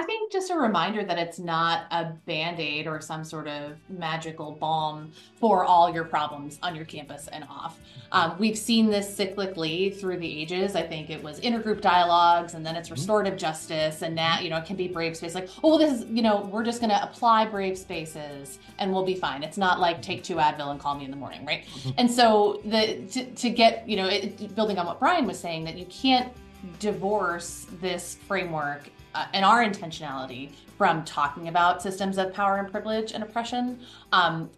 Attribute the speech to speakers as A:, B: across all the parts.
A: I think just a reminder that it's not a band aid or some sort of magical balm for all your problems on your campus and off. Um, we've seen this cyclically through the ages. I think it was intergroup dialogues and then it's mm-hmm. restorative justice. And now, you know, it can be brave space like, oh, this is, you know, we're just going to apply brave spaces and we'll be fine. It's not like take two Advil and call me in the morning, right? Mm-hmm. And so the to, to get, you know, it, building on what Brian was saying, that you can't divorce this framework uh, and our intentionality from talking about systems of power and privilege and oppression. Um,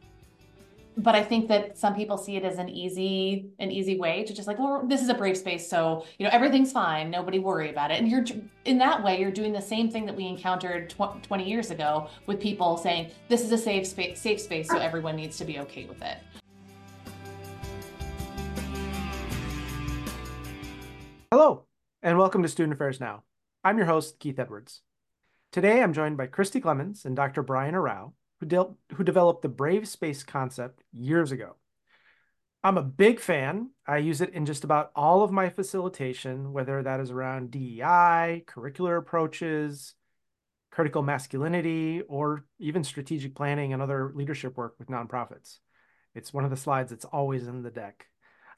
A: but I think that some people see it as an easy, an easy way to just like, well, this is a brave space, so you know everything's fine, nobody worry about it. And you're in that way, you're doing the same thing that we encountered tw- 20 years ago with people saying this is a safe space, safe space, so everyone needs to be okay with it.
B: Hello, and welcome to Student Affairs Now. I'm your host, Keith Edwards. Today, I'm joined by Kristi Clemens and Dr. Brian Arao, who, de- who developed the Brave Space concept years ago. I'm a big fan. I use it in just about all of my facilitation, whether that is around DEI, curricular approaches, critical masculinity, or even strategic planning and other leadership work with nonprofits. It's one of the slides that's always in the deck.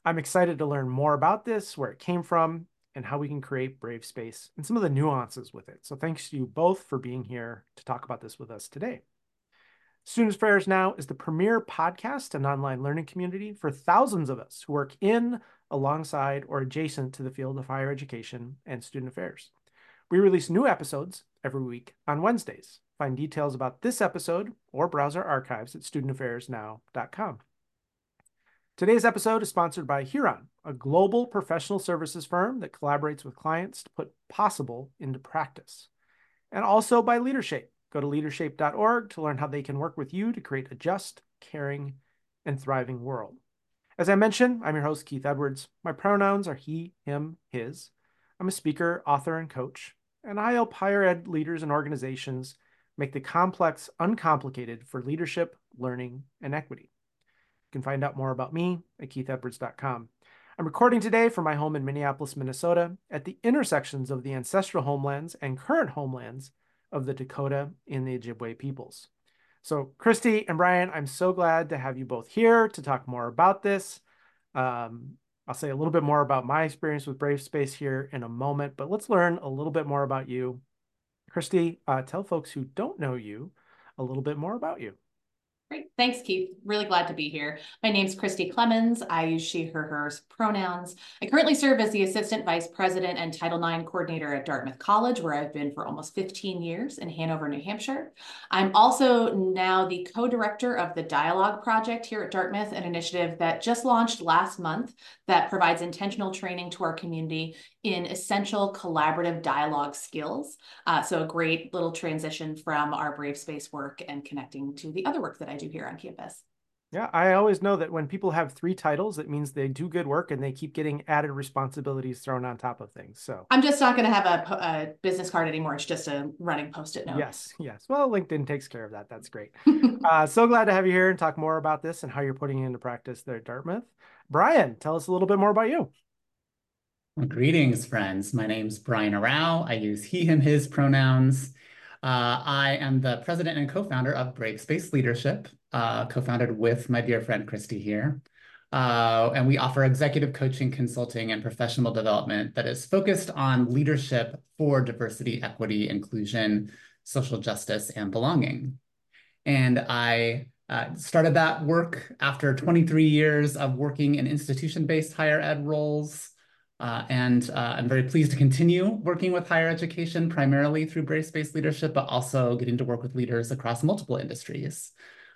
B: I'm excited to learn more about this, where it came from, and how we can create Brave Space and some of the nuances with it. So thanks to you both for being here to talk about this with us today. Student Affairs Now is the premier podcast and online learning community for thousands of us who work in, alongside, or adjacent to the field of higher education and student affairs. We release new episodes every week on Wednesdays. Find details about this episode or browse our archives at studentaffairsnow.com. Today's episode is sponsored by Huron, a global professional services firm that collaborates with clients to put possible into practice. And also by Leadershape. Go to leadershape.org to learn how they can work with you to create a just, caring, and thriving world. As I mentioned, I'm your host, Keith Edwards. My pronouns are he, him, his. I'm a speaker, author, and coach, and I help higher ed leaders and organizations make the complex uncomplicated for leadership, learning, and equity can find out more about me at keithedwards.com. I'm recording today from my home in Minneapolis, Minnesota, at the intersections of the ancestral homelands and current homelands of the Dakota and the Ojibwe peoples. So, Kristi and Brian, I'm so glad to have you both here to talk more about this. Um, I'll say a little bit more about my experience with Brave Space here in a moment, but let's learn a little bit more about you. Kristi, uh, tell folks who don't know you a little bit more about you.
A: Great. Thanks, Keith. Really glad to be here. My name is Kristi Clemens. I use she, her, hers pronouns. I currently serve as the Assistant Vice President and Title IX Coordinator at Dartmouth College, where I've been for almost 15 years in Hanover, New Hampshire. I'm also now the co-director of the Dialogue Project here at Dartmouth, an initiative that just launched last month that provides intentional training to our community in essential collaborative dialogue skills. Uh, so a great little transition from our Brave Space work and connecting to the other work that I do here on campus.
B: Yeah, I always know that when people have three titles, it means they do good work and they keep getting added responsibilities thrown on top of things. So
A: I'm just not going to have a, a, business card anymore. It's just a running post-it note.
B: Yes, yes. Well, LinkedIn takes care of that. That's great. uh, so glad to have you here and talk more about this and how you're putting it into practice there at Dartmouth. Brian, tell us a little bit more about you.
C: Greetings, friends. My name's Brian Arao. I use he, him, his pronouns. Uh, I am the president and co-founder of Brave Space Leadership, uh, co-founded with my dear friend Kristi here. Uh, and we offer executive coaching, consulting, and professional development that is focused on leadership for diversity, equity, inclusion, social justice, and belonging. And I uh, started that work after 23 years of working in institution-based higher ed roles, uh, and uh, I'm very pleased to continue working with higher education, primarily through Brave Space Leadership, but also getting to work with leaders across multiple industries,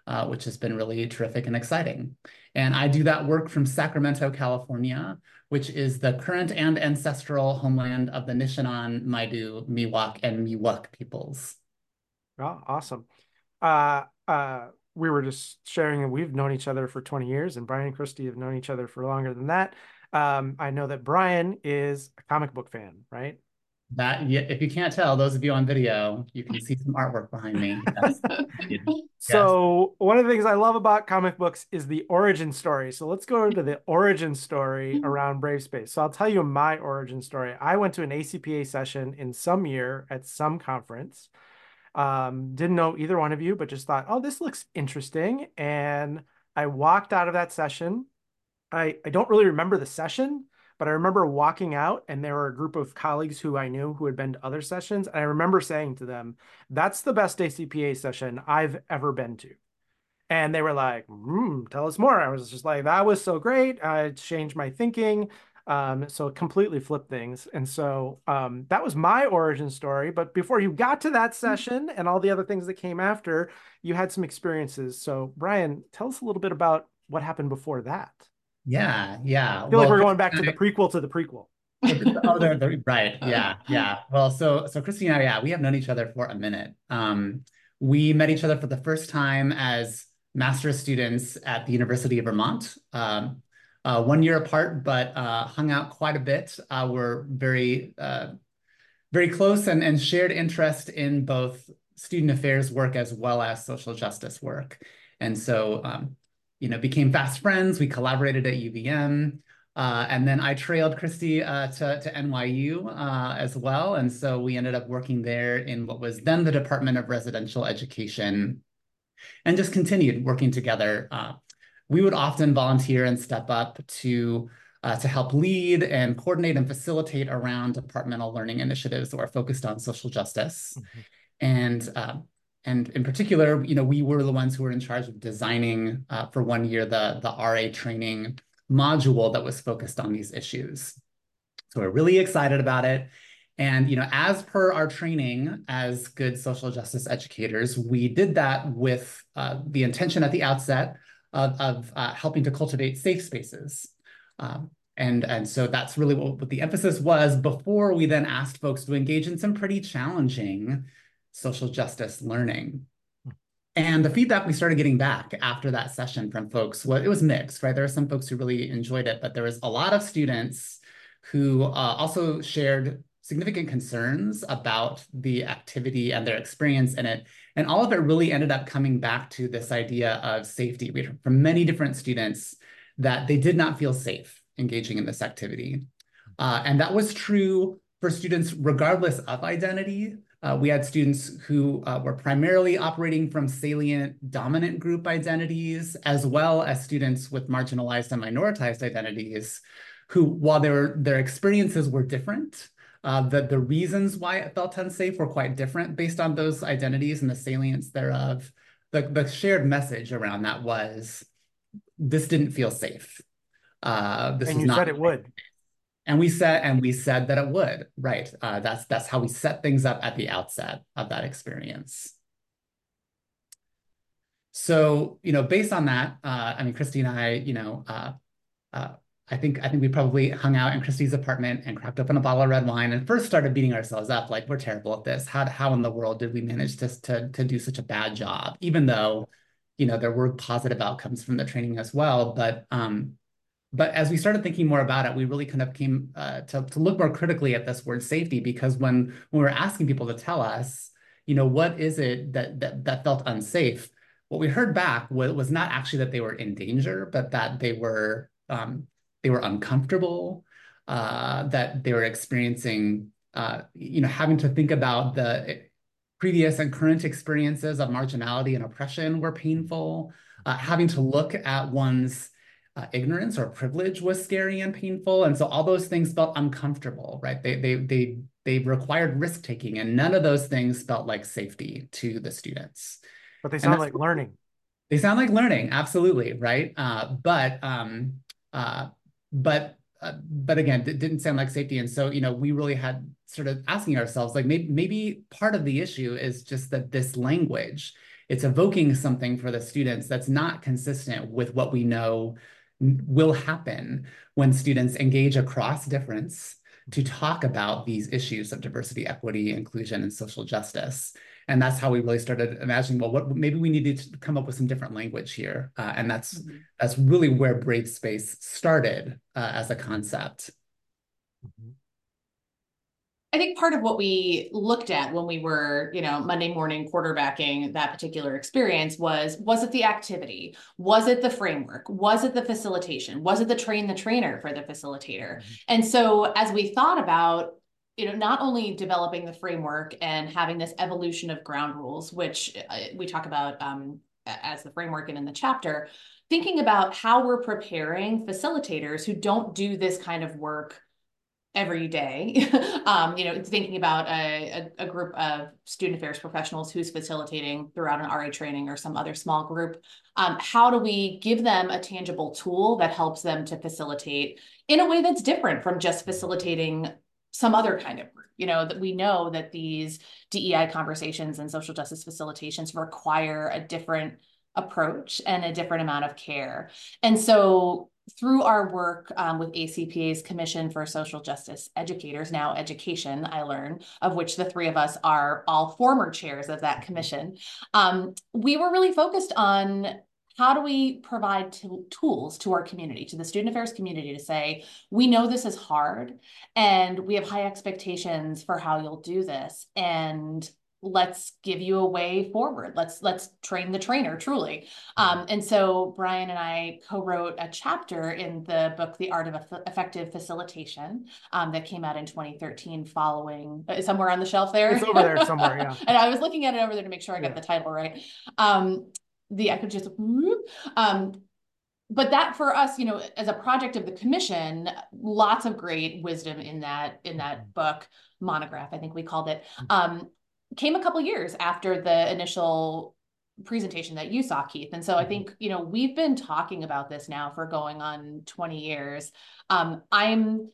C: uh, which has been really terrific and exciting. And I do that work from Sacramento, California, which is the current and ancestral homeland of the Nisenan, Maidu, Miwok, and Miwok peoples.
B: Oh, awesome. Uh, uh, we were just sharing, that we've known each other for 20 years, and Brian and Christy have known each other for longer than that. Um, I know that Brian is a comic book fan, right?
C: That if you can't tell, those of you on video, you can see some artwork behind me.
B: Yes. so one of the things I love about comic books is the origin story. So let's go into the origin story around Brave Space. So I'll tell you my origin story. I went to an ACPA session in some year at some conference. Um, didn't know either one of you, but just thought, oh, this looks interesting. And I walked out of that session. I, I don't really remember the session, but I remember walking out and there were a group of colleagues who I knew who had been to other sessions. And I remember saying to them, that's the best ACPA session I've ever been to. And they were like, mm, tell us more. I was just like, that was so great. I changed my thinking. Um, so it completely flipped things. And so um, that was my origin story. But before you got to that session and all the other things that came after, you had some experiences. So, Brian, tell us a little bit about what happened before that.
C: Yeah, yeah.
B: I feel well, like we're going back to the prequel to the prequel.
C: oh, they're, they're, right. Yeah, yeah. Well, so so Kristi and I, yeah, we have known each other for a minute. Um, we met each other for the first time as master's students at the University of Vermont. Um, uh, one year apart, but uh, hung out quite a bit. Uh, we're very, uh, very close and, and shared interest in both student affairs work as well as social justice work. And so um, you know, became fast friends. We collaborated at UVM. Uh, and then I trailed Kristi uh, to, to NYU uh, as well. And so we ended up working there in what was then the Department of Residential Education and just continued working together. Uh, we would often volunteer and step up to, uh, to help lead and coordinate and facilitate around departmental learning initiatives that were focused on social justice. Mm -hmm. And uh, and in particular, you know, we were the ones who were in charge of designing uh, for one year the, the RA training module that was focused on these issues. So we're really excited about it. And you know, as per our training as good social justice educators, we did that with uh, the intention at the outset of, of uh, helping to cultivate safe spaces. Um, and, and so that's really what, what the emphasis was before we then asked folks to engage in some pretty challenging social justice learning. And the feedback we started getting back after that session from folks, well, it was mixed, right? There were some folks who really enjoyed it, but there was a lot of students who uh, also shared significant concerns about the activity and their experience in it. And all of it really ended up coming back to this idea of safety. We heard from many different students that they did not feel safe engaging in this activity. Uh, and that was true for students regardless of identity, uh, we had students who uh, were primarily operating from salient dominant group identities, as well as students with marginalized and minoritized identities, who, while their, their experiences were different, uh, the, the reasons why it felt unsafe were quite different based on those identities and the salience thereof. The, the shared message around that was, this didn't feel safe.
B: Uh, this and you said it would.
C: And we said, and we said that it would, right? Uh, that's that's how we set things up at the outset of that experience. So, you know, based on that, uh, I mean, Kristi and I, you know, uh, uh, I think I think we probably hung out in Kristi's apartment and cracked open a bottle of red wine and first started beating ourselves up like we're terrible at this. How how in the world did we manage to to to do such a bad job? Even though, you know, there were positive outcomes from the training as well, but um, but as we started thinking more about it, we really kind of came uh, to, to look more critically at this word safety because when, when we were asking people to tell us, you know, what is it that, that, that felt unsafe, what we heard back was, was not actually that they were in danger, but that they were, um, they were uncomfortable, uh, that they were experiencing, uh, you know, having to think about the previous and current experiences of marginality and oppression were painful, uh, having to look at one's uh, ignorance or privilege was scary and painful. And so all those things felt uncomfortable, right? They, they, they, they required risk taking and none of those things felt like safety to the students.
B: But they sound like learning.
C: They sound like learning, absolutely, right? Uh, but, um, uh, but, uh, but again, it didn't sound like safety. And so, you know, we really had sort of asking ourselves, like maybe, maybe part of the issue is just that this language, it's evoking something for the students that's not consistent with what we know will happen when students engage across difference to talk about these issues of diversity, equity, inclusion, and social justice. And that's how we really started imagining, well, what maybe we needed to come up with some different language here. Uh, and that's mm -hmm. that's really where Brave Space started uh, as a concept.
A: I think part of what we looked at when we were, you know, Monday morning quarterbacking that particular experience was was it the activity? Was it the framework? Was it the facilitation? Was it the train the trainer for the facilitator? Mm-hmm. And so as we thought about you know not only developing the framework and having this evolution of ground rules which uh, we talk about um, as the framework and in the chapter thinking about how we're preparing facilitators who don't do this kind of work every day. um, you know, thinking about a, a, a, group of student affairs professionals who's facilitating throughout an RA training or some other small group. Um, how do we give them a tangible tool that helps them to facilitate in a way that's different from just facilitating some other kind of group? You know, that we know that these DEI conversations and social justice facilitations require a different approach and a different amount of care. And so through our work um, with ACPA's Commission for Social Justice Educators, now Education, I learn, of which the three of us are all former chairs of that commission, um, we were really focused on how do we provide tools to our community, to the student affairs community to say, we know this is hard and we have high expectations for how you'll do this. And let's give you a way forward. Let's let's train the trainer truly. Um, and so brian and i co-wrote a chapter in the book the art of effective facilitation um, that came out in 2013 following uh, somewhere on the shelf there.
B: It's over there somewhere yeah.
A: And i was looking at it over there to make sure i got yeah. the title right. Um, the i could just um, but that for us you know as a project of the commission lots of great wisdom in that in that mm-hmm. book monograph i think we called it. Mm-hmm. um, came a couple years after the initial presentation that you saw keith. And so i mm-hmm. think you know we've been talking about this now for going on 20 years. Um, i'm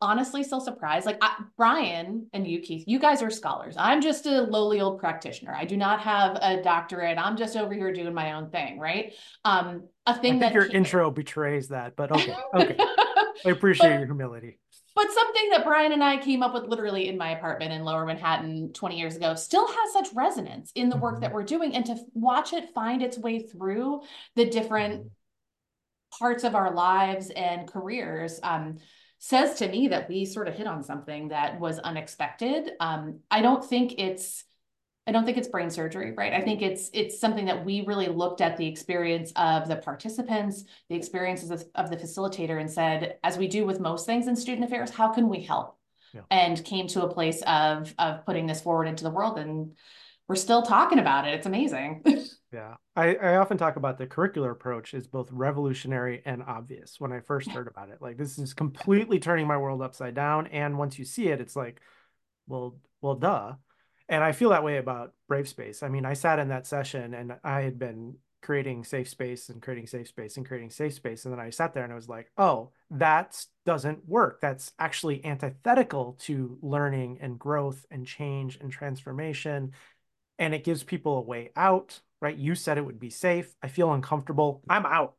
A: honestly still surprised. Like I, brian and you keith you guys are scholars. I'm just a lowly old practitioner. I do not have a doctorate. I'm just over here doing my own thing right? Um a thing
B: I think
A: that
B: your intro betrays that but okay okay. I appreciate but, your humility
A: but something that Brian and I came up with literally in my apartment in Lower Manhattan 20 years ago still has such resonance in the work mm-hmm. that we're doing. And to watch it find its way through the different mm-hmm. parts of our lives and careers um, says to me that we sort of hit on something that was unexpected. Um, I don't think it's I don't think it's brain surgery, right? I think it's it's something that we really looked at the experience of the participants, the experiences of, of the facilitator, and said, as we do with most things in student affairs, how can we help? Yeah. And came to a place of of putting this forward into the world, and we're still talking about it. It's amazing.
B: yeah, I, I often talk about the curricular approach is both revolutionary and obvious. When I first heard about it, like this is completely turning my world upside down, and once you see it, it's like, well, well, duh and I feel that way about Brave Space. I mean, I sat in that session and I had been creating safe space and creating safe space and creating safe space. And then I sat there and I was like, oh, that doesn't work. That's actually antithetical to learning and growth and change and transformation. And it gives people a way out, right? You said it would be safe. I feel uncomfortable. I'm out.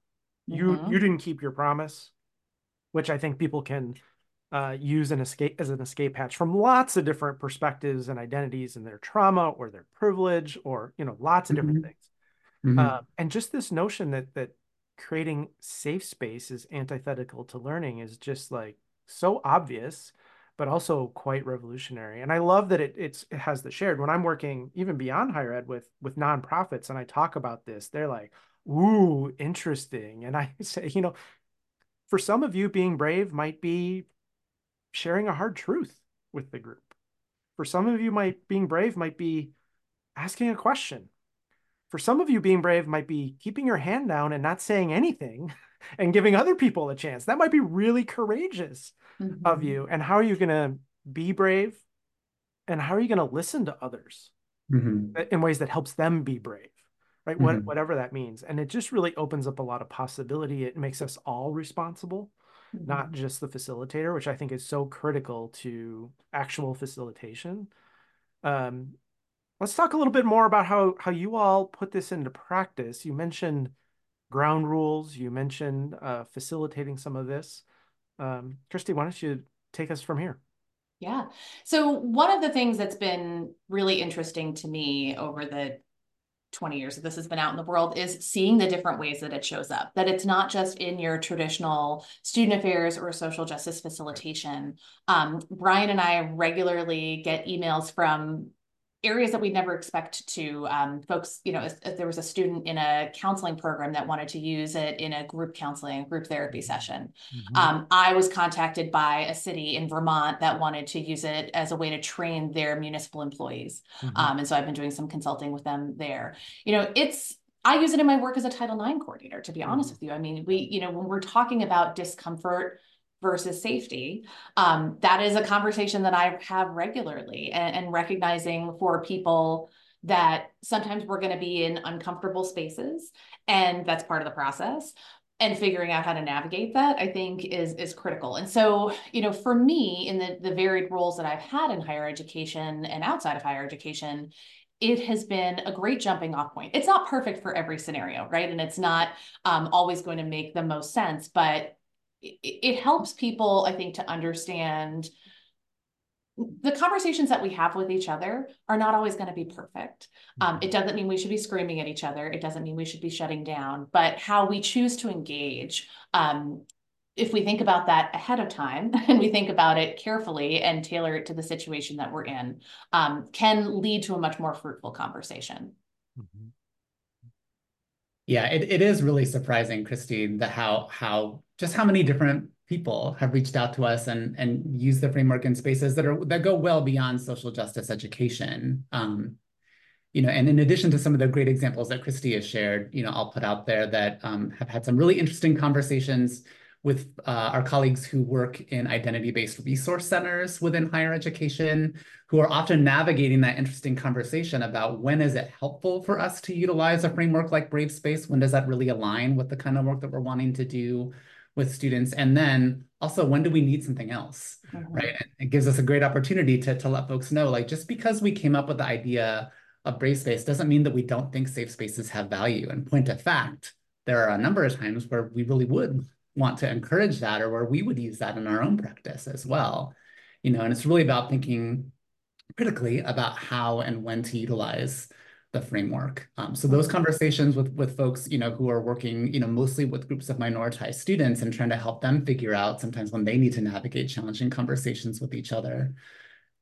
B: You mm-hmm. you didn't keep your promise, which I think people can uh, use an escape as an escape hatch from lots of different perspectives and identities and their trauma or their privilege or you know lots of different mm-hmm. things mm-hmm. Uh, and just this notion that that creating safe space is antithetical to learning is just like so obvious but also quite revolutionary and i love that it it's it has the shared when i'm working even beyond higher ed with with nonprofits and i talk about this they're like ooh interesting and i say you know for some of you being brave might be sharing a hard truth with the group. For some of you, might being brave might be asking a question. For some of you, being brave might be keeping your hand down and not saying anything and giving other people a chance. That might be really courageous mm-hmm. of you. And how are you going to be brave? And how are you going to listen to others mm-hmm. in ways that helps them be brave? Right, mm-hmm. what, whatever that means, and it just really opens up a lot of possibility. It makes us all responsible mm-hmm. not just the facilitator, which I think is so critical to actual facilitation. Um, let's talk a little bit more about how how you all put this into practice. You mentioned ground rules. You mentioned uh, facilitating some of this. Um, Kristi, why don't you take us from here?
A: Yeah. So one of the things that's been really interesting to me over the 20 years that this has been out in the world is seeing the different ways that it shows up that it's not just in your traditional student affairs or social justice facilitation. Um, brian and i regularly get emails from areas that we never expect to um, folks you know if, if, there was a student in a counseling program that wanted to use it in a group counseling group therapy session mm-hmm. um, i was contacted by a city in vermont that wanted to use it as a way to train their municipal employees mm-hmm. um, and so i've been doing some consulting with them there you know it's I use it in my work as a Title IX coordinator, to be honest mm-hmm. with you. I mean, we, you know, when we're talking about discomfort versus safety. Um, that is a conversation that I have regularly and, and recognizing for people that sometimes we're going to be in uncomfortable spaces and that's part of the process and figuring out how to navigate that i think is is critical and so you know for me in the the varied roles that i've had in higher education and outside of higher education it has been a great jumping off point. It's not perfect for every scenario, right? And it's not um, always going to make the most sense, but it, helps people, I think, to understand the conversations that we have with each other are not always going to be perfect. Um, it doesn't mean we should be screaming at each other. It doesn't mean we should be shutting down, but how we choose to engage. Um, if we think about that ahead of time and we think about it carefully and tailor it to the situation that we're in, um, can lead to a much more fruitful conversation. Mm-hmm.
C: Yeah, it, it is really surprising, Christine, the how how just how many different people have reached out to us and and use the framework in spaces that are that go well beyond social justice education. Um, you know, and in addition to some of the great examples that Kristi has shared, you know, I'll put out there that um, have had some really interesting conversations with uh, our colleagues who work in identity-based resource centers within higher education, who are often navigating that interesting conversation about when is it helpful for us to utilize a framework like Brave Space? When does that really align with the kind of work that we're wanting to do with students? And then also, when do we need something else, mm-hmm. right? It gives us a great opportunity to, to let folks know, like, just because we came up with the idea of Brave Space doesn't mean that we don't think safe spaces have value. And point of fact, there are a number of times where we really would want to encourage that or where we would use that in our own practice as well. You know, and it's really about thinking critically about how and when to utilize the framework. Um, so those conversations with with folks, you know, who are working, you know, mostly with groups of minoritized students and trying to help them figure out sometimes when they need to navigate challenging conversations with each other,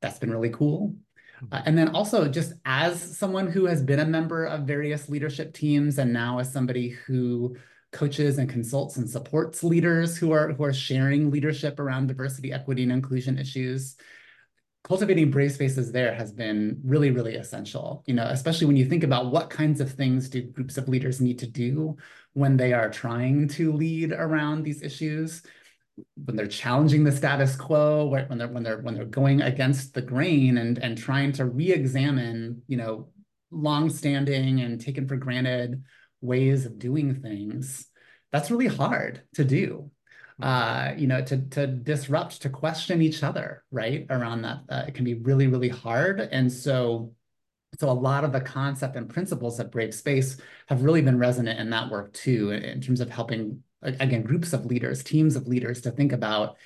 C: that's been really cool. Mm-hmm. Uh, and then also just as someone who has been a member of various leadership teams and now as somebody who coaches and consults and supports leaders who are who are sharing leadership around diversity, equity, and inclusion issues. Cultivating brave spaces there has been really, really essential. You know, especially when you think about what kinds of things do groups of leaders need to do when they are trying to lead around these issues when they're challenging the status quo, when they're when they're when they're going against the grain and and trying to re-examine, you know, long-standing and taken for granted ways of doing things, that's really hard to do. Uh, you know, to to disrupt, to question each other, right? Around that, uh, it can be really, really hard. And so, so a lot of the concept and principles of Brave Space have really been resonant in that work too, in terms of helping again groups of leaders, teams of leaders to think about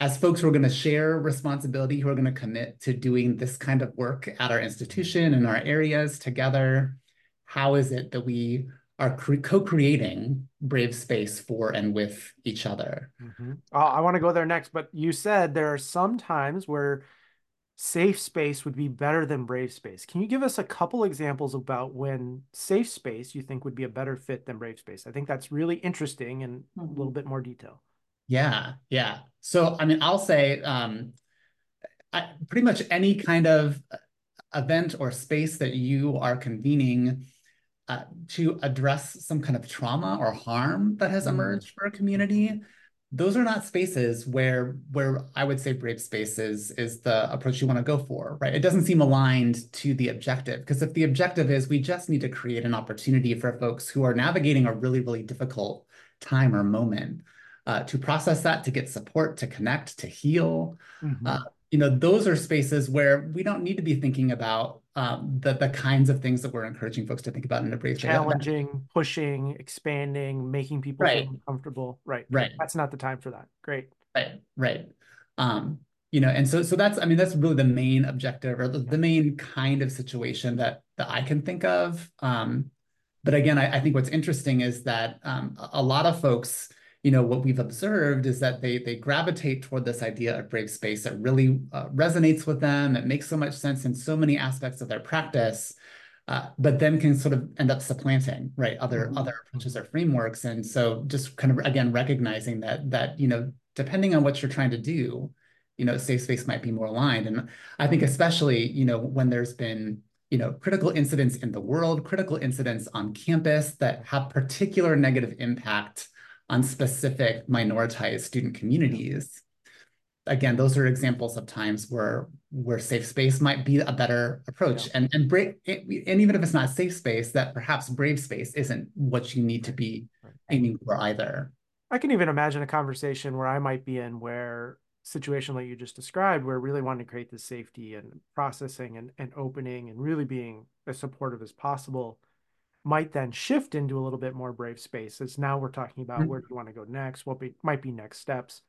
C: as folks who are going to share responsibility, who are going to commit to doing this kind of work at our institution and our areas together, how is it that we are co-creating brave space for and with each other.
B: Mm-hmm. Uh, I want to go there next, but you said there are some times where safe space would be better than brave space. Can you give us a couple examples about when safe space you think would be a better fit than brave space? I think that's really interesting and mm-hmm. a little bit more detail.
C: Yeah, yeah. So I mean, I'll say um, I, pretty much any kind of event or space that you are convening uh, to address some kind of trauma or harm that has mm. emerged for a community those are not spaces where where I would say brave spaces is the approach you want to go for, right? It doesn't seem aligned to the objective because if the objective is we just need to create an opportunity for folks who are navigating a really really difficult time or moment uh, to process that, to get support, to connect, to heal. Mm-hmm. Uh, you know, those are spaces where we don't need to be thinking about um, the the kinds of things that we're encouraging folks to think about in a brave
B: challenging, pushing, expanding, making people right. feel comfortable. Right.
C: Right.
B: That's not the time for that. Great.
C: Right. Right. Um, you know, and so so that's I mean that's really the main objective or the, the main kind of situation that that I can think of. Um, but again, I, I, think what's interesting is that um, a lot of folks, you know, what we've observed is that they they gravitate toward this idea of brave space that really uh, resonates with them. It makes so much sense in so many aspects of their practice. Uh, but then can sort of end up supplanting right other mm -hmm. other approaches or frameworks and so just kind of again recognizing that that you know depending on what you're trying to do you know safe space might be more aligned and i think especially you know when there's been you know critical incidents in the world critical incidents on campus that have particular negative impact on specific minoritized student communities again, those are examples of times where where safe space might be a better approach. Yeah. And and brave, and even if it's not safe space, that perhaps brave space isn't what you need to be aiming for either.
B: I can even imagine a conversation where I might be in where situation like you just described, where really wanting to create the safety and processing and, and opening and really being as supportive as possible might then shift into a little bit more brave space as now we're talking about mm-hmm. where do you want to go next what be, might be next steps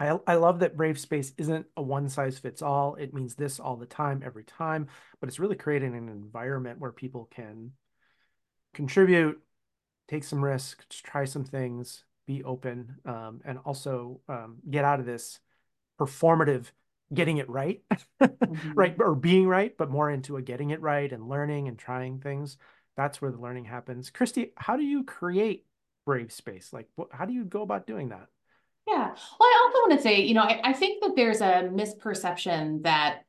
B: I, I love that Brave Space isn't a one size fits all. It means this all the time, every time, but it's really creating an environment where people can contribute, take some risks, try some things, be open, um, and also um, get out of this performative getting it right, mm-hmm. right, or being right, but more into a getting it right and learning and trying things. That's where the learning happens. Kristi, how do you create Brave Space? Like, what, how do you go about doing that?
A: Yeah. Well, I also want to say, you know, I, I think that there's a misperception that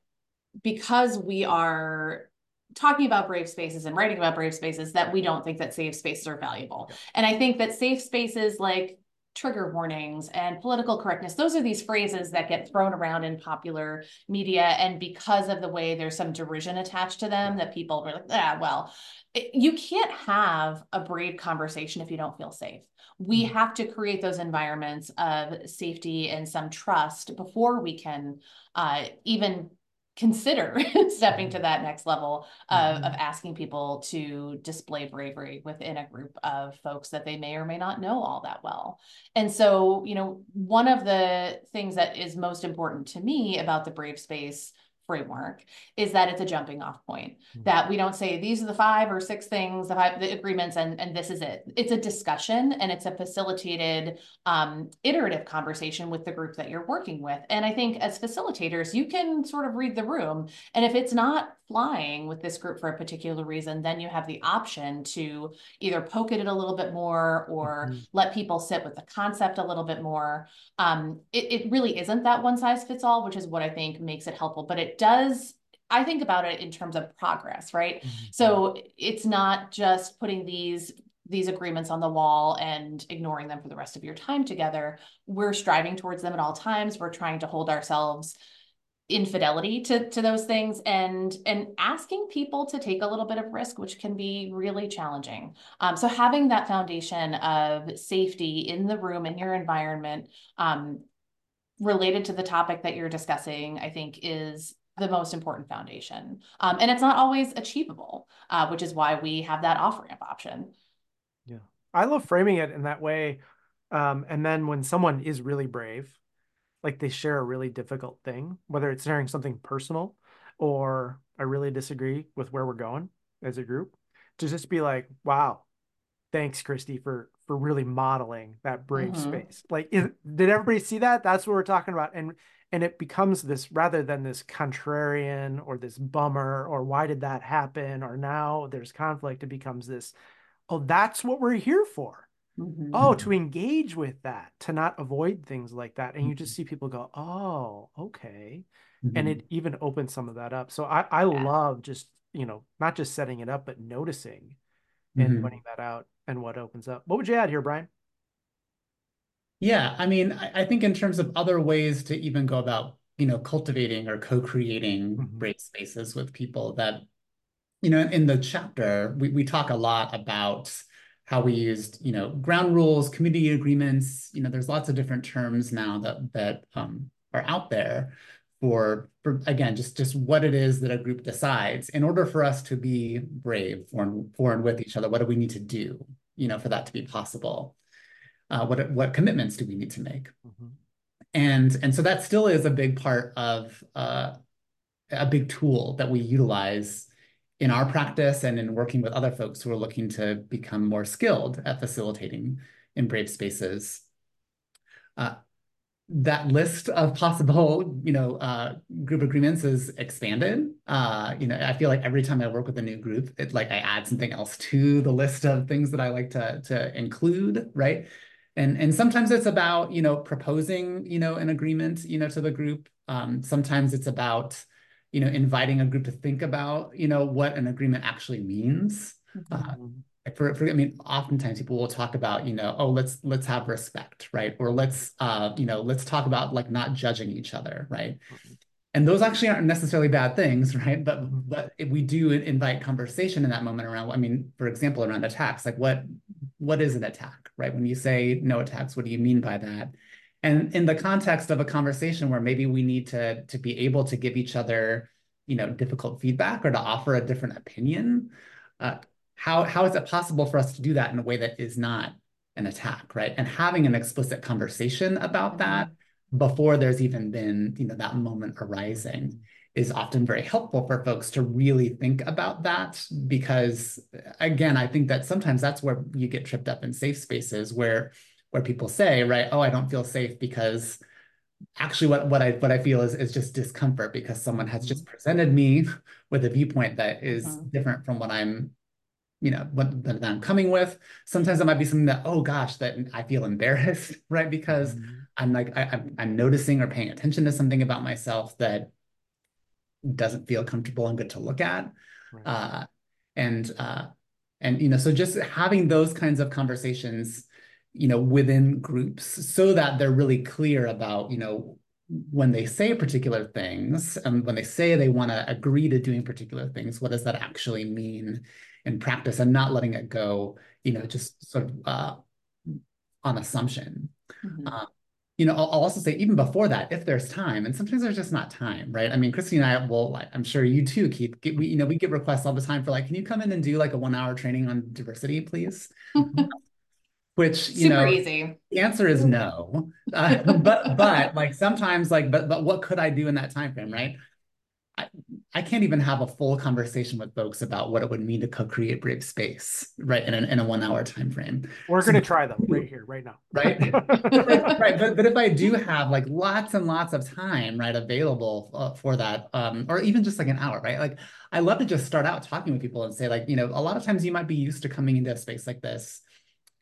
A: because we are talking about brave spaces and writing about brave spaces that we don't think that safe spaces are valuable. And I think that safe spaces like trigger warnings and political correctness. Those are these phrases that get thrown around in popular media and because of the way there's some derision attached to them that people are like ah well. It, you can't have a brave conversation if you don't feel safe. We mm-hmm. have to create those environments of safety and some trust before we can uh, even consider stepping to mm-hmm. that next level of, mm-hmm. of asking people to display bravery within a group of folks that they may or may not know all that well. And so, you know, one of the things that is most important to me about the Brave Space framework is that it's a jumping off point mm-hmm. that we don't say these are the five or six things the, five, the agreements and, and this is it it's a discussion and it's a facilitated um, iterative conversation with the group that you're working with and i think as facilitators you can sort of read the room and if it's not flying with this group for a particular reason then you have the option to either poke at it a little bit more or mm-hmm. let people sit with the concept a little bit more um, it, it really isn't that one size fits all which is what i think makes it helpful but it does I think about it in terms of progress, right? Mm-hmm. So it's not just putting these these agreements on the wall and ignoring them for the rest of your time together. We're striving towards them at all times. We're trying to hold ourselves in fidelity to, to those things and and asking people to take a little bit of risk which can be really challenging um, so having that foundation of safety in the room in your environment um, related to the topic that you're discussing i think is the most important foundation. Um, and it's not always achievable, uh, which is why we have that off ramp option.
B: Yeah. I love framing it in that way. Um, and then when someone is really brave, like they share a really difficult thing, whether it's sharing something personal or I really disagree with where we're going as a group, to just be like, wow, thanks, Kristi, for for really modeling that brave mm-hmm. space. Like, is, did everybody see that? That's what we're talking about. And and it becomes this rather than this contrarian or this bummer or why did that happen or now there's conflict it becomes this oh that's what we're here for mm-hmm. oh to engage with that to not avoid things like that and mm-hmm. you just mm-hmm. see people go oh okay mm-hmm. and it even opens some of that up so i i yeah. love just you know not just setting it up but noticing and mm-hmm. pointing that out and what opens up what would you add here brian
C: yeah, I mean, I, I, think in terms of other ways to even go about, you know, cultivating or co-creating mm-hmm. brave spaces with people that, you know, in the chapter, we, we talk a lot about how we used, you know, ground rules, community agreements, you know, there's lots of different terms now that that um, are out there for, for again, just just what it is that a group decides. In order for us to be brave for, for and with each other, what do we need to do, you know, for that to be possible? Uh, what what commitments do we need to make mm-hmm. and and so that still is a big part of uh, a big tool that we utilize in our practice and in working with other folks who are looking to become more skilled at facilitating in brave spaces. Uh, that list of possible, you know, uh, group agreements is expanded. Uh, you know, I feel like every time I work with a new group, it like I add something else to the list of things that I like to to include, right? And and sometimes it's about, you know, proposing, you know, an agreement, you know, to the group. Um, sometimes it's about, you know, inviting a group to think about, you know, what an agreement actually means. Mm -hmm for, for I mean, oftentimes people will talk about, you know, oh, let's let's have respect, right? Or let's uh, you know, let's talk about like not judging each other, right? And those actually aren't necessarily bad things, right? But but if we do invite conversation in that moment around, I mean, for example, around attacks, like what what is an attack, right? When you say no attacks, what do you mean by that? And in the context of a conversation where maybe we need to to be able to give each other, you know, difficult feedback or to offer a different opinion, uh, how, how is it possible for us to do that in a way that is not an attack, right? And having an explicit conversation about that before there's even been, you know, that moment arising is often very helpful for folks to really think about that because again, I think that sometimes that's where you get tripped up in safe spaces where where people say, right, oh, I don't feel safe because actually what, what I what I feel is, is just discomfort because someone has just mm-hmm. presented me with a viewpoint that is uh-huh. different from what I'm you know what that I'm coming with. Sometimes it might be something that oh gosh that I feel embarrassed right because mm-hmm. I'm like I, I'm, I'm noticing or paying attention to something about myself that doesn't feel comfortable and good to look at. Right. Uh, and uh, and you know so just having those kinds of conversations you know within groups so that they're really clear about you know when they say particular things and when they say they want to agree to doing particular things what does that actually mean in practice and not letting it go, you know, just sort of uh, on assumption. Mm-hmm. You know, I'll, I'll, also say even before that, if there's time, and sometimes there's just not time, right? I mean, Kristi and I will, like, I'm sure you too, Keith. Get, we, you know, we get requests all the time for like, can you come in and do like a one-hour training on diversity, please? Which you
A: Super
C: know,
A: easy.
C: The answer is no. Uh, but but like sometimes like, but but what could I do in that time frame, right? I, I can't even have a full conversation with folks about what it would mean to co-create brave space, right? In, a in a one hour time frame.
B: We're so, going to try them right here, right now.
C: Right. right. But, but if I do have like lots and lots of time, right, available uh, for that, um, or even just like an hour, right? Like I love to just start out talking with people and say like, you know, a lot of times you might be used to coming into a space like this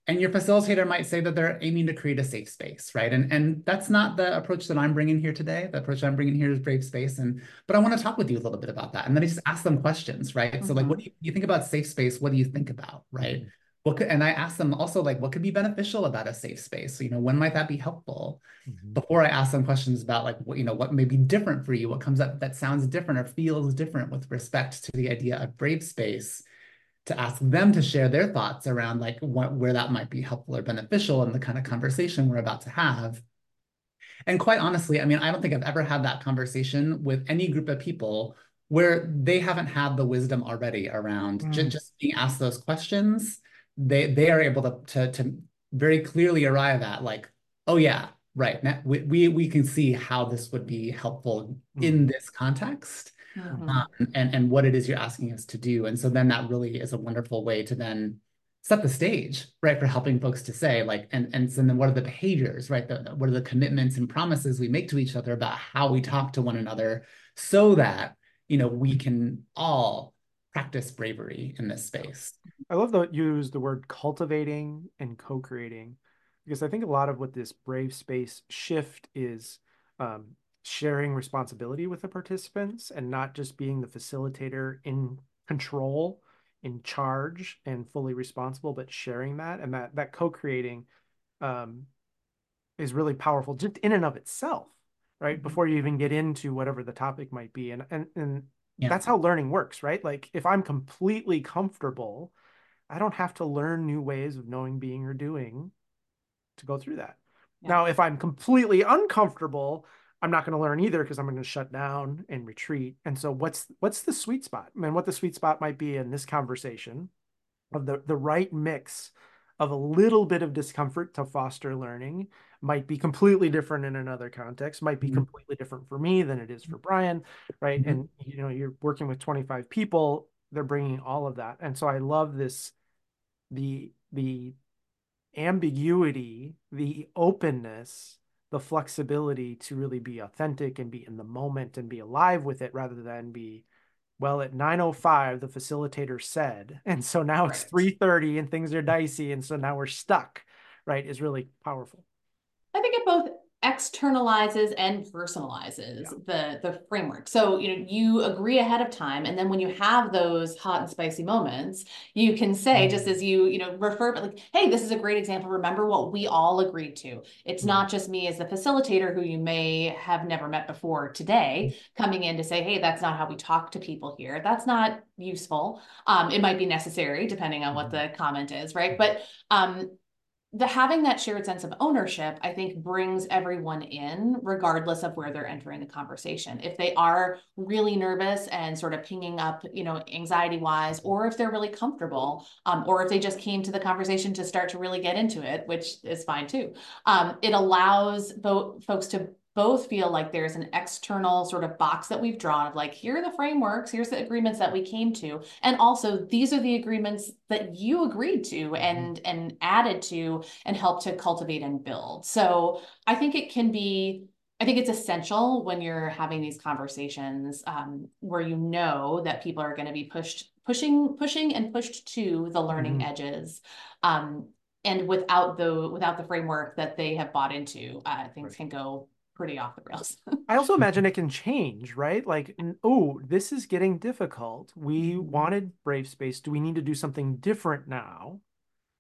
C: and your facilitator might say that they're aiming to create a safe space, right? And and that's not the approach that I'm bringing here today. The approach I'm bringing here is brave space, and but I want to talk with you a little bit about that. And then I just ask them questions, right? Mm-hmm. So like, what do you, you, think about safe space? What do you think about, right? Mm-hmm. What could, and I ask them also like, what could be beneficial about a safe space? So, you know, when might that be helpful? Mm-hmm. Before I ask them questions about like, what you know, what may be different for you, what comes up that sounds different or feels different with respect to the idea of brave space to ask them to share their thoughts around like what, where that might be helpful or beneficial in the kind of conversation we're about to have. And quite honestly, I mean, I don't think I've ever had that conversation with any group of people where they haven't had the wisdom already around mm. just being asked those questions. They they are able to, to, to very clearly arrive at like, oh yeah, right. We, we, we can see how this would be helpful mm. in this context mm-hmm. um, and and what it is you're asking us to do. And so then that really is a wonderful way to then set the stage, right, for helping folks to say like, and and so then what are the behaviors, right? The, what are the commitments and promises we make to each other about how we talk to one another, so that you know we can all practice bravery in this space.
B: I love that you use the word cultivating and co-creating because I think a lot of what this brave space shift is um, sharing responsibility with the participants and not just being the facilitator in control in charge and fully responsible but sharing that and that that co-creating um, is really powerful just in and of itself right mm-hmm. before you even get into whatever the topic might be and and and yeah. that's how learning works right like if i'm completely comfortable i don't have to learn new ways of knowing being or doing to go through that yeah. now if i'm completely uncomfortable I'm not going to learn either because I'm going to shut down and retreat. And so what's what's the sweet spot? I mean, what the sweet spot might be in this conversation of the the right mix of a little bit of discomfort to foster learning might be completely different in another context might be mm-hmm. completely different for me than it is for brian right mm-hmm. and you know you're working with 25 people they're bringing all of that. And so I love this the the ambiguity, the openness, the flexibility to really be authentic and be in the moment and be alive with it rather than be well at 905 the facilitator said and so now right. it's 330 and things are dicey and so now we're stuck right is really powerful
A: i think it both externalizes and personalizes yeah. the the framework. So, you know, you agree ahead of time and then when you have those hot and spicy moments, you can say just as you, you know, refer but like, "Hey, this is a great example. Remember what we all agreed to." It's mm-hmm. not just me as the facilitator who you may have never met before today mm-hmm. coming in to say, "Hey, that's not how we talk to people here." That's not useful. Um, it might be necessary depending on what mm-hmm. the comment is, right? But um the having that shared sense of ownership i think brings everyone in regardless of where they're entering the conversation. If they are really nervous and sort of pinging up you know anxiety wise or if they're really comfortable um, or if they just came to the conversation to start to really get into it which is fine too um, it allows both folks to both feel like there's an external sort of box that we've drawn of like here are the frameworks here's the agreements that we came to and also these are the agreements that you agreed to mm-hmm. and and added to and helped to cultivate and build so i think it can be I think it's essential when you're having these conversations um, where you know that people are going to be pushed, pushing, pushing, and pushed to the learning mm-hmm. edges, um, and without the without the framework that they have bought into, uh, things right. can go pretty off the rails.
B: I also imagine it can change, right? Like, oh, this is getting difficult. We mm-hmm. wanted brave space. Do we need to do something different now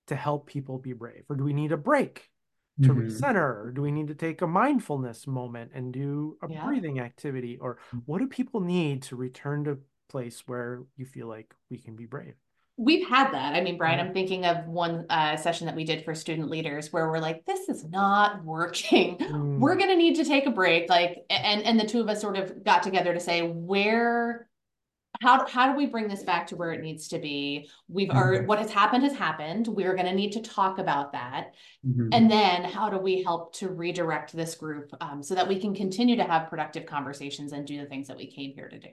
B: to help people be brave? Or do we need a break to mm-hmm. recenter? Or do we need to take a mindfulness moment and do a yeah. breathing activity? Or what do people need to return to place where you feel like we can be brave?
A: We've had that. I mean, Brian, I'm thinking of one uh, session that we did for student leaders where we're like, this is not working. Mm. We're going to need to take a break. Like, and, and the two of us sort of got together to say, where, how, how do we bring this back to where it needs to be? We've mm-hmm. already, what has happened has happened. We're going to need to talk about that. Mm-hmm. And then how do we help to redirect this group um, so that we can continue to have productive conversations and do the things that we came here to do?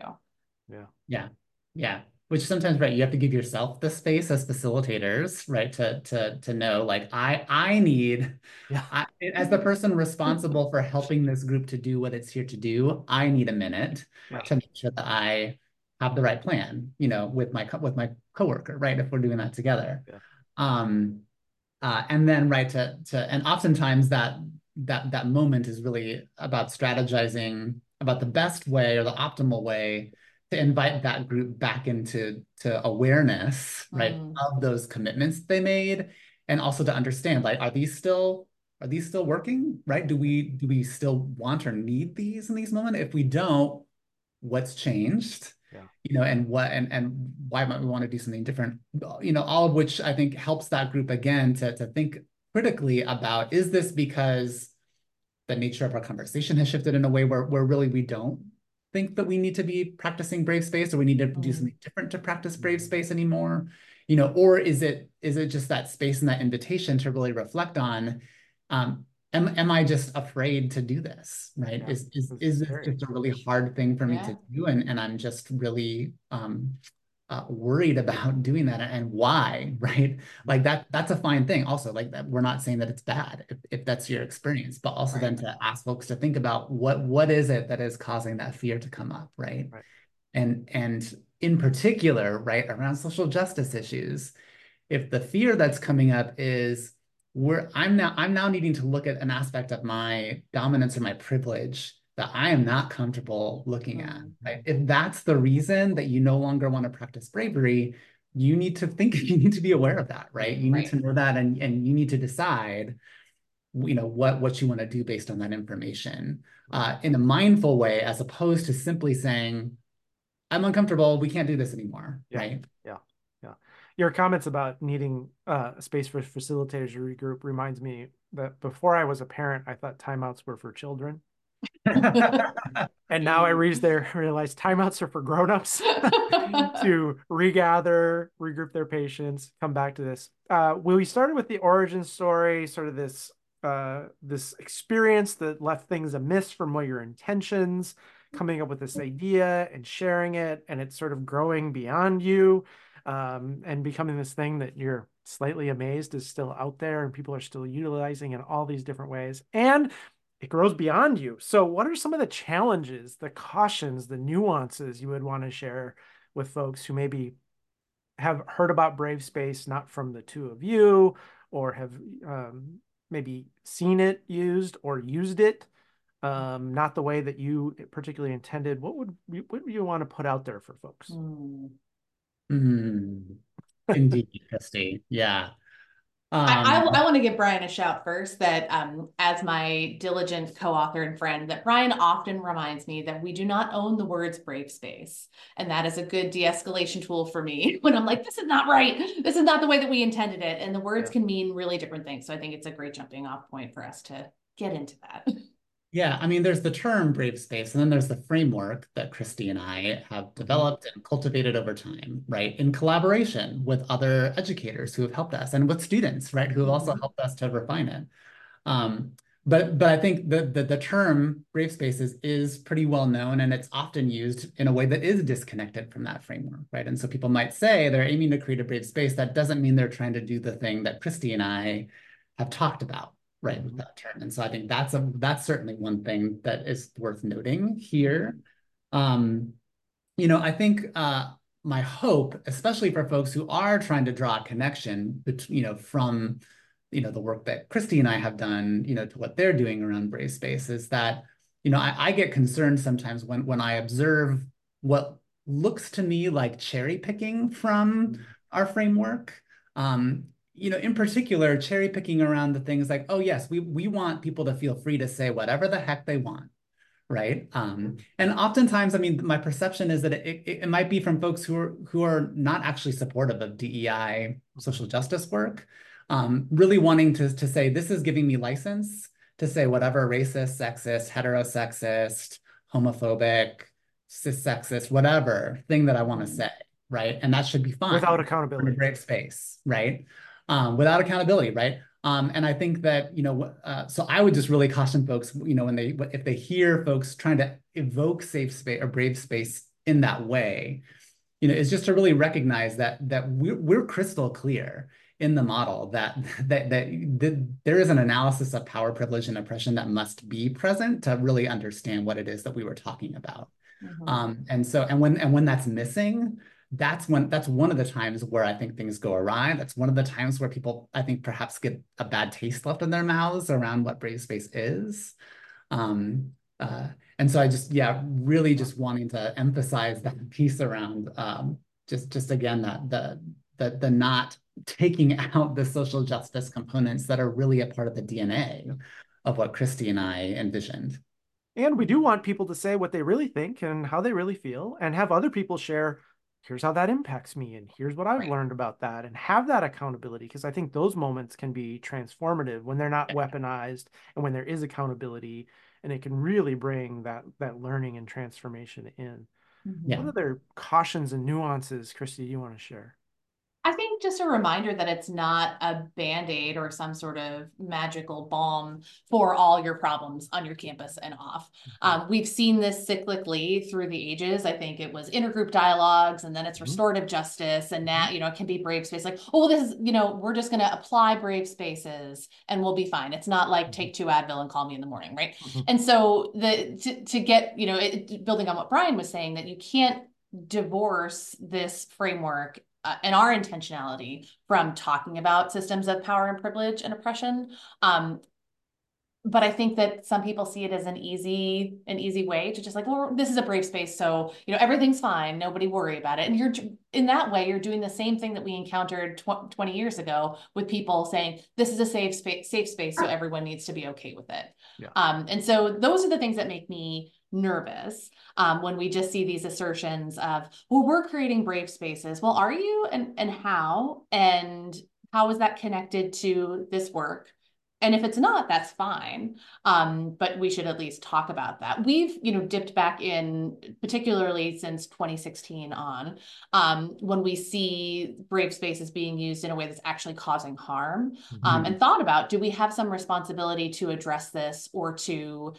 B: Yeah.
C: Yeah. Yeah which sometimes right you have to give yourself the space as facilitators right to to to know like i i need yeah. I, as the person responsible for helping this group to do what it's here to do i need a minute right. to make sure that i have the right plan you know with my with my coworker right if we're doing that together yeah. um uh, and then right to to and oftentimes that that that moment is really about strategizing about the best way or the optimal way to invite that group back into to awareness right mm. of those commitments they made and also to understand like are these still are these still working right do we do we still want or need these in these moments if we don't what's changed yeah. you know and what and and why might we want to do something different you know all of which i think helps that group again to to think critically about is this because the nature of our conversation has shifted in a way where where really we don't think that we need to be practicing brave space or we need to do mm. something different to practice brave space anymore you know or is it is it just that space and that invitation to really reflect on um am, am i just afraid to do this right yeah, is is, is it just a really hard thing for me yeah. to do and and i'm just really um uh, worried about doing that and why right like that that's a fine thing also like that we're not saying that it's bad if, if that's your experience but also right. then to ask folks to think about what what is it that is causing that fear to come up right, right. and and in particular right around social justice issues if the fear that's coming up is where i'm now i'm now needing to look at an aspect of my dominance or my privilege that I am not comfortable looking at. Mm. Right? If that's the reason that you no longer want to practice bravery, you need to think, you need to be aware of that, right? You right. need to know that and, and you need to decide, you know, what, what you want to do based on that information uh, in a mindful way, as opposed to simply saying, I'm uncomfortable, we can't do this anymore,
B: yeah.
C: right?
B: Yeah. Yeah. Your comments about needing uh, space for facilitators to regroup reminds me that before I was a parent, I thought timeouts were for children. and now I reach there, realize timeouts are for grown-ups to regather, regroup their patients, come back to this. Uh, we started with the origin story, sort of this uh, this experience that left things amiss from what your intentions. coming up with this idea and sharing it, and it's sort of growing beyond you um, and becoming this thing that you're slightly amazed is still out there and people are still utilizing in all these different ways. And it grows beyond you. So, what are some of the challenges, the cautions, the nuances you would want to share with folks who maybe have heard about Brave Space not from the two of you, or have um, maybe seen it used or used it um, not the way that you particularly intended? What would you, what would you want to put out there for folks?
C: Mm. Mm. Indeed, Kristi. Yeah.
A: Um, I, I, I, want to give Brian a shout first that um, as my diligent co-author and friend that Brian often reminds me that we do not own the words brave space and that is a good de-escalation tool for me when I'm like this is not right this is not the way that we intended it and the words yeah. can mean really different things so I think it's a great jumping off point for us to get into that.
C: Yeah, I mean, there's the term brave space, and then there's the framework that Kristi and I have developed and cultivated over time, right? In collaboration with other educators who have helped us and with students, right, who have also mm-hmm. helped us to refine it. Um, but but I think the, the, the term brave spaces is pretty well known and it's often used in a way that is disconnected from that framework, right? And so people might say they're aiming to create a brave space. That doesn't mean they're trying to do the thing that Kristi and I have talked about, right with that term and so i think that's a that's certainly one thing that is worth noting here. Um you know i think uh my hope especially for folks who are trying to draw a connection between you know from you know the work that Kristi and i have done you know to what they're doing around brave space is that you know I, I get concerned sometimes when when i observe what looks to me like cherry picking from our framework. Um, you know, in particular, cherry picking around the things like, oh yes, we we want people to feel free to say whatever the heck they want, right? Um, and oftentimes, I mean, my perception is that it, it, it might be from folks who are who are not actually supportive of DEI social justice work, um, really wanting to to say this is giving me license to say whatever racist, sexist, heterosexist, homophobic, cis sexist, whatever thing that I want to say, right? And that should be fine
B: without accountability,
C: in a brave space, right? Um, without accountability, right? Um, and I think that, you know, uh, so I would just really caution folks, you know, when they, if they hear folks trying to evoke safe space or brave space in that way, you know, is just to really recognize that, that we're, we're crystal clear in the model that, that, that, there is an analysis of power, privilege, and oppression that must be present to really understand what it is that we were talking about. Mm -hmm. um, and so, and when, and when that's missing, that's when that's one of the times where I think things go awry. That's one of the times where people I think perhaps get a bad taste left in their mouths around what brave space is. Um, uh, and so I just yeah really just wanting to emphasize that piece around um, just just again that the the the not taking out the social justice components that are really a part of the DNA of what Kristi and I envisioned.
B: And we do want people to say what they really think and how they really feel and have other people share here's how that impacts me and here's what I've right. learned about that and have that accountability because I think those moments can be transformative when they're not weaponized and when there is accountability and it can really bring that that learning and transformation in. Yeah. What other cautions and nuances, Kristi, you want to share?
A: I think just a reminder that it's not a band aid or some sort of magical balm for all your problems on your campus and off. Mm-hmm. Um, we've seen this cyclically through the ages. I think it was intergroup dialogues and then it's mm-hmm. restorative mm-hmm. justice. And now, you know, it can be brave space like, oh, this is, you know, we're just going to apply brave spaces and we'll be fine. It's not like take two Advil and call me in the morning. Right. Mm-hmm. And so the, to, to get, you know, it, building on what Brian was saying, that you can't divorce this framework uh, and our intentionality from talking about systems of power and privilege and oppression. Um, but I think that some people see it as an easy, an easy way to just like, well, this is a brave space, so you know everything's fine, nobody worry about it. And you're in that way, you're doing the same thing that we encountered tw 20 years ago with people saying this is a safe space, safe space, so everyone needs to be okay with it. Yeah. Um, and so those are the things that make me nervous um, when we just see these assertions of, well, we're creating brave spaces. Well, are you and, and how? And how is that connected to this work? And if it's not, that's fine. Um, but we should at least talk about that. We've, you know, dipped back in, particularly since 2016 on, um, when we see brave spaces being used in a way that's actually causing harm, mm -hmm. and thought about, do we have some responsibility to address this or to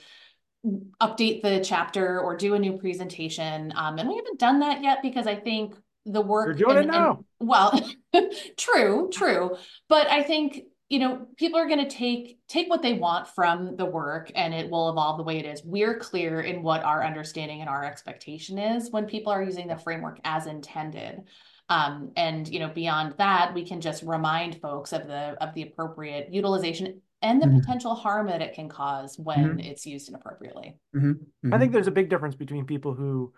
A: update the chapter or do a new presentation. Um, and we haven't done that yet because I think the work.
B: You're doing
A: and,
B: it now.
A: And, well, true, true. But I think you know people are going to take take what they want from the work and it will evolve the way it is we're clear in what our understanding and our expectation is when people are using the framework as intended um, and you know beyond that we can just remind folks of the of the appropriate utilization and the mm-hmm. potential harm that it can cause when mm-hmm. it's used inappropriately
B: mm-hmm. i think mm-hmm. there's a big difference between people who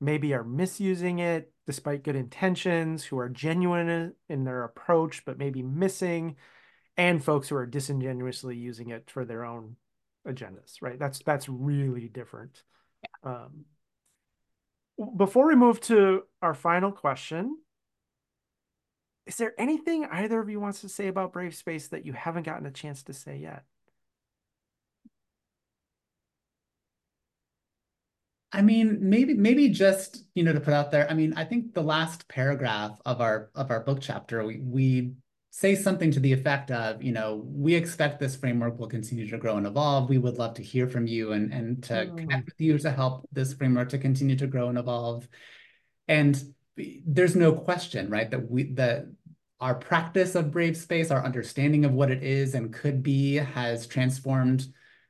B: maybe are misusing it despite good intentions who are genuine in their approach but maybe missing and folks who are disingenuously using it for their own agendas right that's that's really different yeah. um, before we move to our final question is there anything either of you wants to say about brave space that you haven't gotten a chance to say yet
C: I mean, maybe maybe just you know to put out there. I mean, I think the last paragraph of our of our book chapter, we we say something to the effect of, you know, we expect this framework will continue to grow and evolve. We would love to hear from you and, and to mm. connect with you to help this framework to continue to grow and evolve. And there's no question, right, that we that our practice of brave space, our understanding of what it is and could be has transformed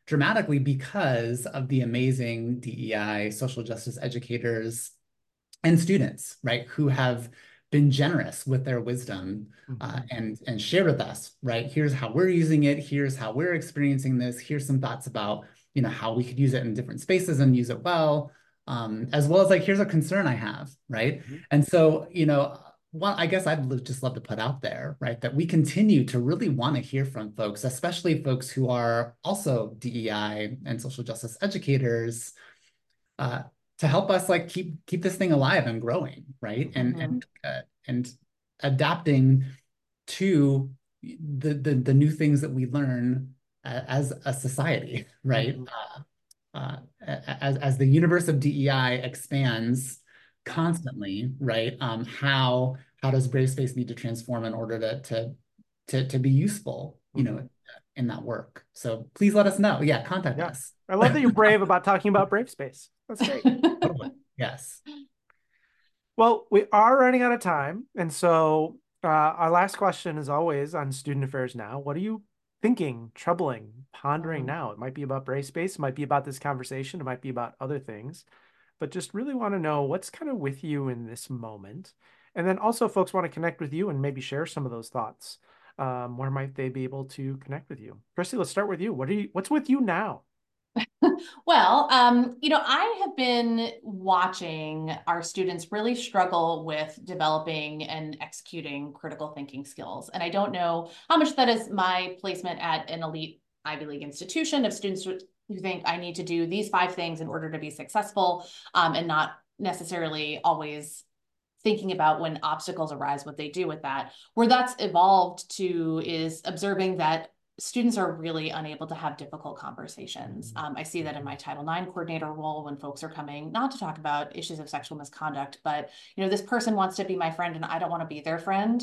C: dramatically because of the amazing DEI social justice educators and students, right, who have been generous with their wisdom uh, mm-hmm. and and shared with us right here's how we're using it here's how we're experiencing this here's some thoughts about you know how we could use it in different spaces and use it well um, as well as like here's a concern i have right mm-hmm. and so you know well, I guess I'd just love to put out there, right, that we continue to really want to hear from folks, especially folks who are also DEI and social justice educators, uh, to help us like keep keep this thing alive and growing, right? And mm-hmm. and uh, and adapting to the, the the new things that we learn as a society, right? Mm-hmm. Uh, uh, as as the universe of DEI expands constantly, right? Um, how how does Brave Space need to transform in order to to to, to be useful, you mm-hmm. know, in that work? So please let us know. Yeah, contact yeah. us.
B: I love that you're brave about talking about Brave Space. That's great.
C: totally. Yes.
B: Well, we are running out of time. And so uh, our last question is always on student affairs now. What are you thinking, troubling, pondering mm-hmm. now? It might be about Brave Space, it might be about this conversation, it might be about other things, but just really want to know what's kind of with you in this moment. And then also, folks want to connect with you and maybe share some of those thoughts. Um, where might they be able to connect with you? Kristi, let's start with you. What are you? What's with you now?
A: well, um, you know, I have been watching our students really struggle with developing and executing critical thinking skills. And I don't know how much that is my placement at an elite Ivy League institution of students who think I need to do these five things in order to be successful um, and not necessarily always thinking about when obstacles arise, what they do with that. Where that's evolved to is observing that students are really unable to have difficult conversations. Mm-hmm. Um, I see that in my Title IX coordinator role when folks are coming not to talk about issues of sexual misconduct, but you know, this person wants to be my friend and I don't want to be their friend.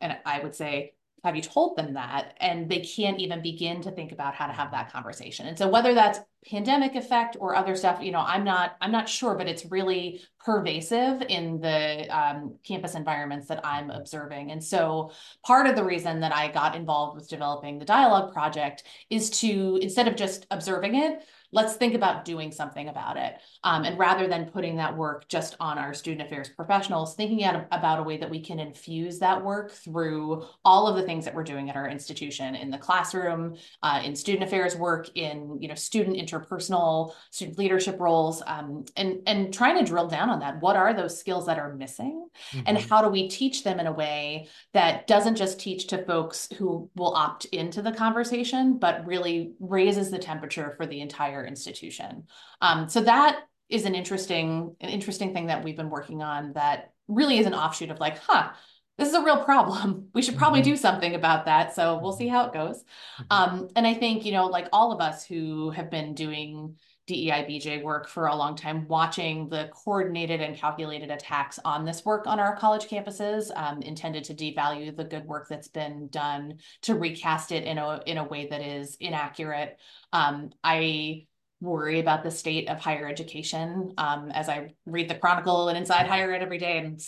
A: And I would say, have you told them that? And they can't even begin to think about how to have that conversation. And so whether that's pandemic effect or other stuff, you know, I'm not, I'm not sure, but it's really pervasive in the um, campus environments that I'm observing. And so part of the reason that I got involved with developing the dialogue project is to, instead of just observing it, let's think about doing something about it. Um, and rather than putting that work just on our student affairs professionals, thinking out about a way that we can infuse that work through all of the things that we're doing at our institution in the classroom, uh, in student affairs work, in you know student interpersonal, student leadership roles, um, and and trying to drill down on that. What are those skills that are missing, mm-hmm. and how do we teach them in a way that doesn't just teach to folks who will opt into the conversation, but really raises the temperature for the entire entire institution. Um, so that is an interesting, an interesting thing that we've been working on that really is an offshoot of like, huh, this is a real problem. We should probably mm-hmm. do something about that. So we'll see how it goes. Mm-hmm. Um, and I think, you know, like all of us who have been doing DEI BJ work for a long time, watching the coordinated and calculated attacks on this work on our college campuses, um, intended to devalue the good work that's been done, to recast it in a in a way that is inaccurate. Um, I worry about the state of higher education. Um, as I read the Chronicle and Inside Higher Ed every day, and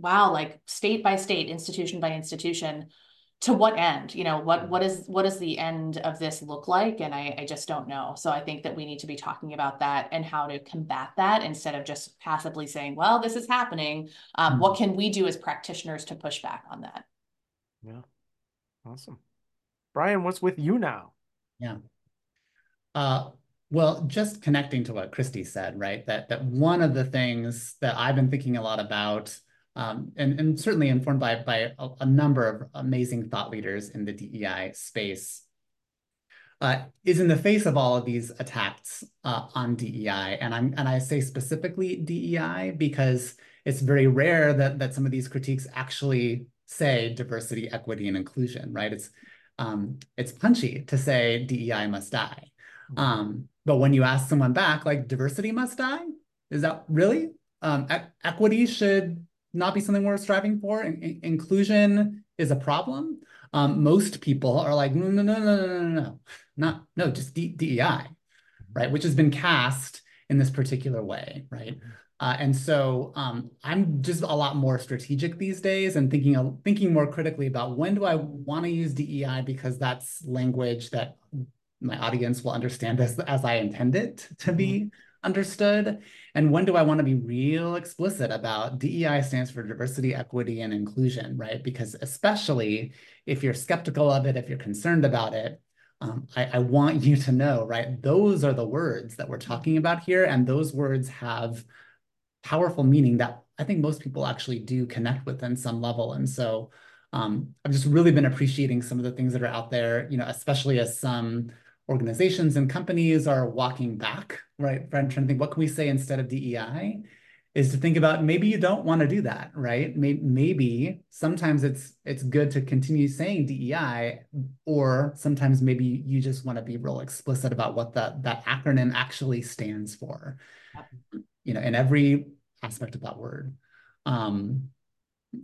A: wow, like state by state, institution by institution, to what end? You know, what what is what does the end of this look like? And I, I just don't know. So I think that we need to be talking about that and how to combat that instead of just passively saying, "Well, this is happening." Um, mm-hmm. What can we do as practitioners to push back on that?
B: Yeah, awesome, Brian. What's with you now?
C: Yeah. Uh, well, just connecting to what Kristi said, right? That that one of the things that I've been thinking a lot about, um, and, and certainly informed by, by a, a, number of amazing thought leaders in the DEI space, uh, is in the face of all of these attacks uh, on DEI. And I'm and I say specifically DEI because it's very rare that that some of these critiques actually say diversity, equity, and inclusion, right? It's um, it's punchy to say DEI must die. Mm-hmm. Um, but when you ask someone back, like diversity must die, is that really? Um, e equity should not be something we're striving for. In inclusion is a problem. Um, most people are like, no, no, no, no, no, no, no, not no, just D DEI, right? Which has been cast in this particular way, right? Mm-hmm. Uh, and so um, I'm just a lot more strategic these days and thinking thinking more critically about when do I want to use DEI because that's language that my audience will understand as, as I intend it to be mm-hmm. Understood. And when do I want to be real explicit about DEI stands for diversity, equity, and inclusion, right? Because especially if you're skeptical of it, if you're concerned about it, um, I, I want you to know, right? Those are the words that we're talking about here. And those words have powerful meaning that I think most people actually do connect with in some level. And so um, I've just really been appreciating some of the things that are out there, you know, especially as some organizations and companies are walking back, right? Trying to think, what can we say instead of DEI? Is to think about maybe you don't want to do that, right? Maybe, maybe sometimes it's it's good to continue saying DEI, or sometimes maybe you just want to be real explicit about what that that acronym actually stands for. You know, in every aspect of that word. Um,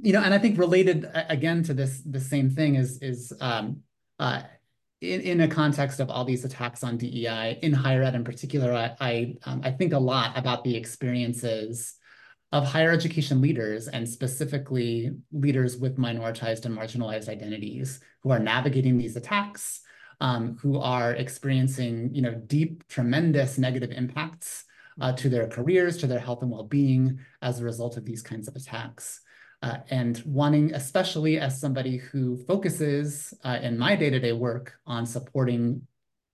C: you know, and I think related again to this, the same thing is is um, uh, in in a context of all these attacks on DEI in higher ed in particular. I I, um, I think a lot about the experiences of higher education leaders and specifically leaders with minoritized and marginalized identities who are navigating these attacks, um, who are experiencing you know deep, tremendous negative impacts uh, to their careers, to their health and well-being as a result of these kinds of attacks. Uh, and wanting, especially as somebody who focuses uh, in my day-to-day work on supporting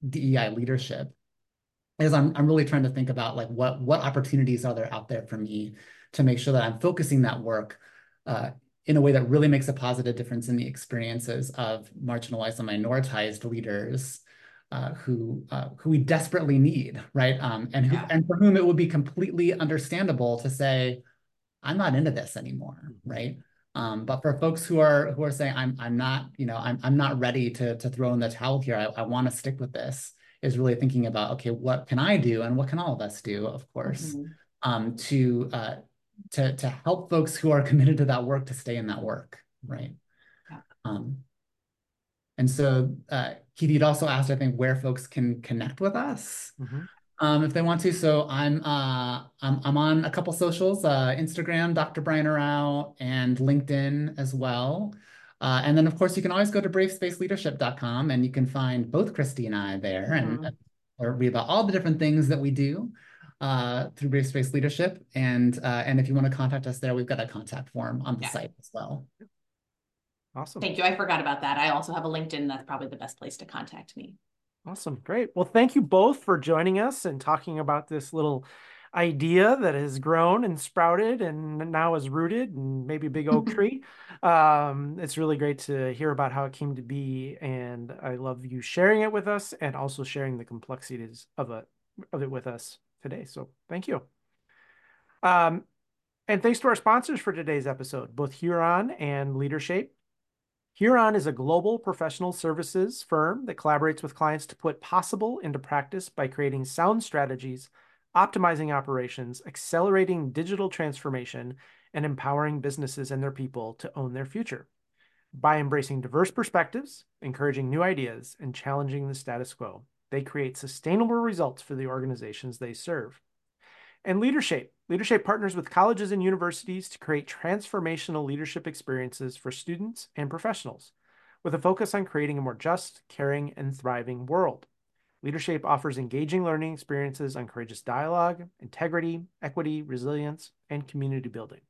C: DEI leadership, is I'm, I'm really trying to think about like what, what opportunities are there out there for me to make sure that I'm focusing that work uh, in a way that really makes a positive difference in the experiences of marginalized and minoritized leaders uh, who uh, who we desperately need, right? Um, and who yeah. and for whom it would be completely understandable to say, "I'm not into this anymore," mm-hmm. right? Um, but for folks who are who are saying, "I'm I'm not, you know, I'm I'm not ready to to throw in the towel here. I, I want to stick with this," is really thinking about, okay, what can I do, and what can all of us do, of course, mm-hmm. um, to uh, to to help folks who are committed to that work to stay in that work, right? Yeah. Um, and so uh, Keith, you'd also asked, I think, where folks can connect with us mm-hmm. Um, if they want to. So I'm, uh, I'm, I'm on a couple socials, uh, Instagram, Dr. Brian Arao, and LinkedIn as well. Uh, and then, of course, you can always go to bravespaceleadership.com and you can find both Kristi and I there mm-hmm. and or read about all the different things that we do uh, through Brave Space Leadership. And uh, and if you want to contact us there, we've got a contact form on the yeah. site as well.
B: Awesome.
A: Thank you. I forgot about that. I also have a LinkedIn. That's probably the best place to contact me.
B: Awesome. Great. Well, thank you both for joining us and talking about this little idea that has grown and sprouted and now is rooted and maybe a big oak tree. Um, it's really great to hear about how it came to be. And I love you sharing it with us and also sharing the complexities of it, of it with us today. So thank you. Um, and thanks to our sponsors for today's episode, both Huron and Leadershape. Huron is a global professional services firm that collaborates with clients to put possible into practice by creating sound strategies, optimizing operations, accelerating digital transformation, and empowering businesses and their people to own their future. By embracing diverse perspectives, encouraging new ideas, and challenging the status quo, they create sustainable results for the organizations they serve. And Leadershape. Leadershape partners with colleges and universities to create transformational leadership experiences for students and professionals, with a focus on creating a more just, caring, and thriving world. Leadershape offers engaging learning experiences on courageous dialogue, integrity, equity, resilience, and community building.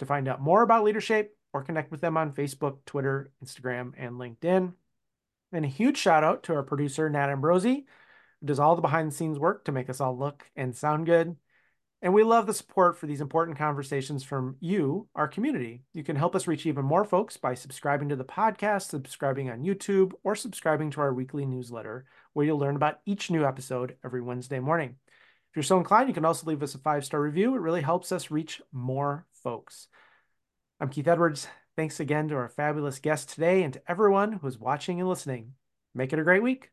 B: To find out more about Leadershape or connect with them on Facebook, Twitter, Instagram, and LinkedIn. And a huge shout out to our producer, Nat Ambrosi, who does all the behind the scenes work to make us all look and sound good. And we love the support for these important conversations from you, our community. You can help us reach even more folks by subscribing to the podcast, subscribing on YouTube, or subscribing to our weekly newsletter, where you'll learn about each new episode every Wednesday morning. If you're so inclined, you can also leave us a five star review. It really helps us reach more folks. I'm Keith Edwards. Thanks again to our fabulous guest today and to everyone who's watching and listening. Make it a great week.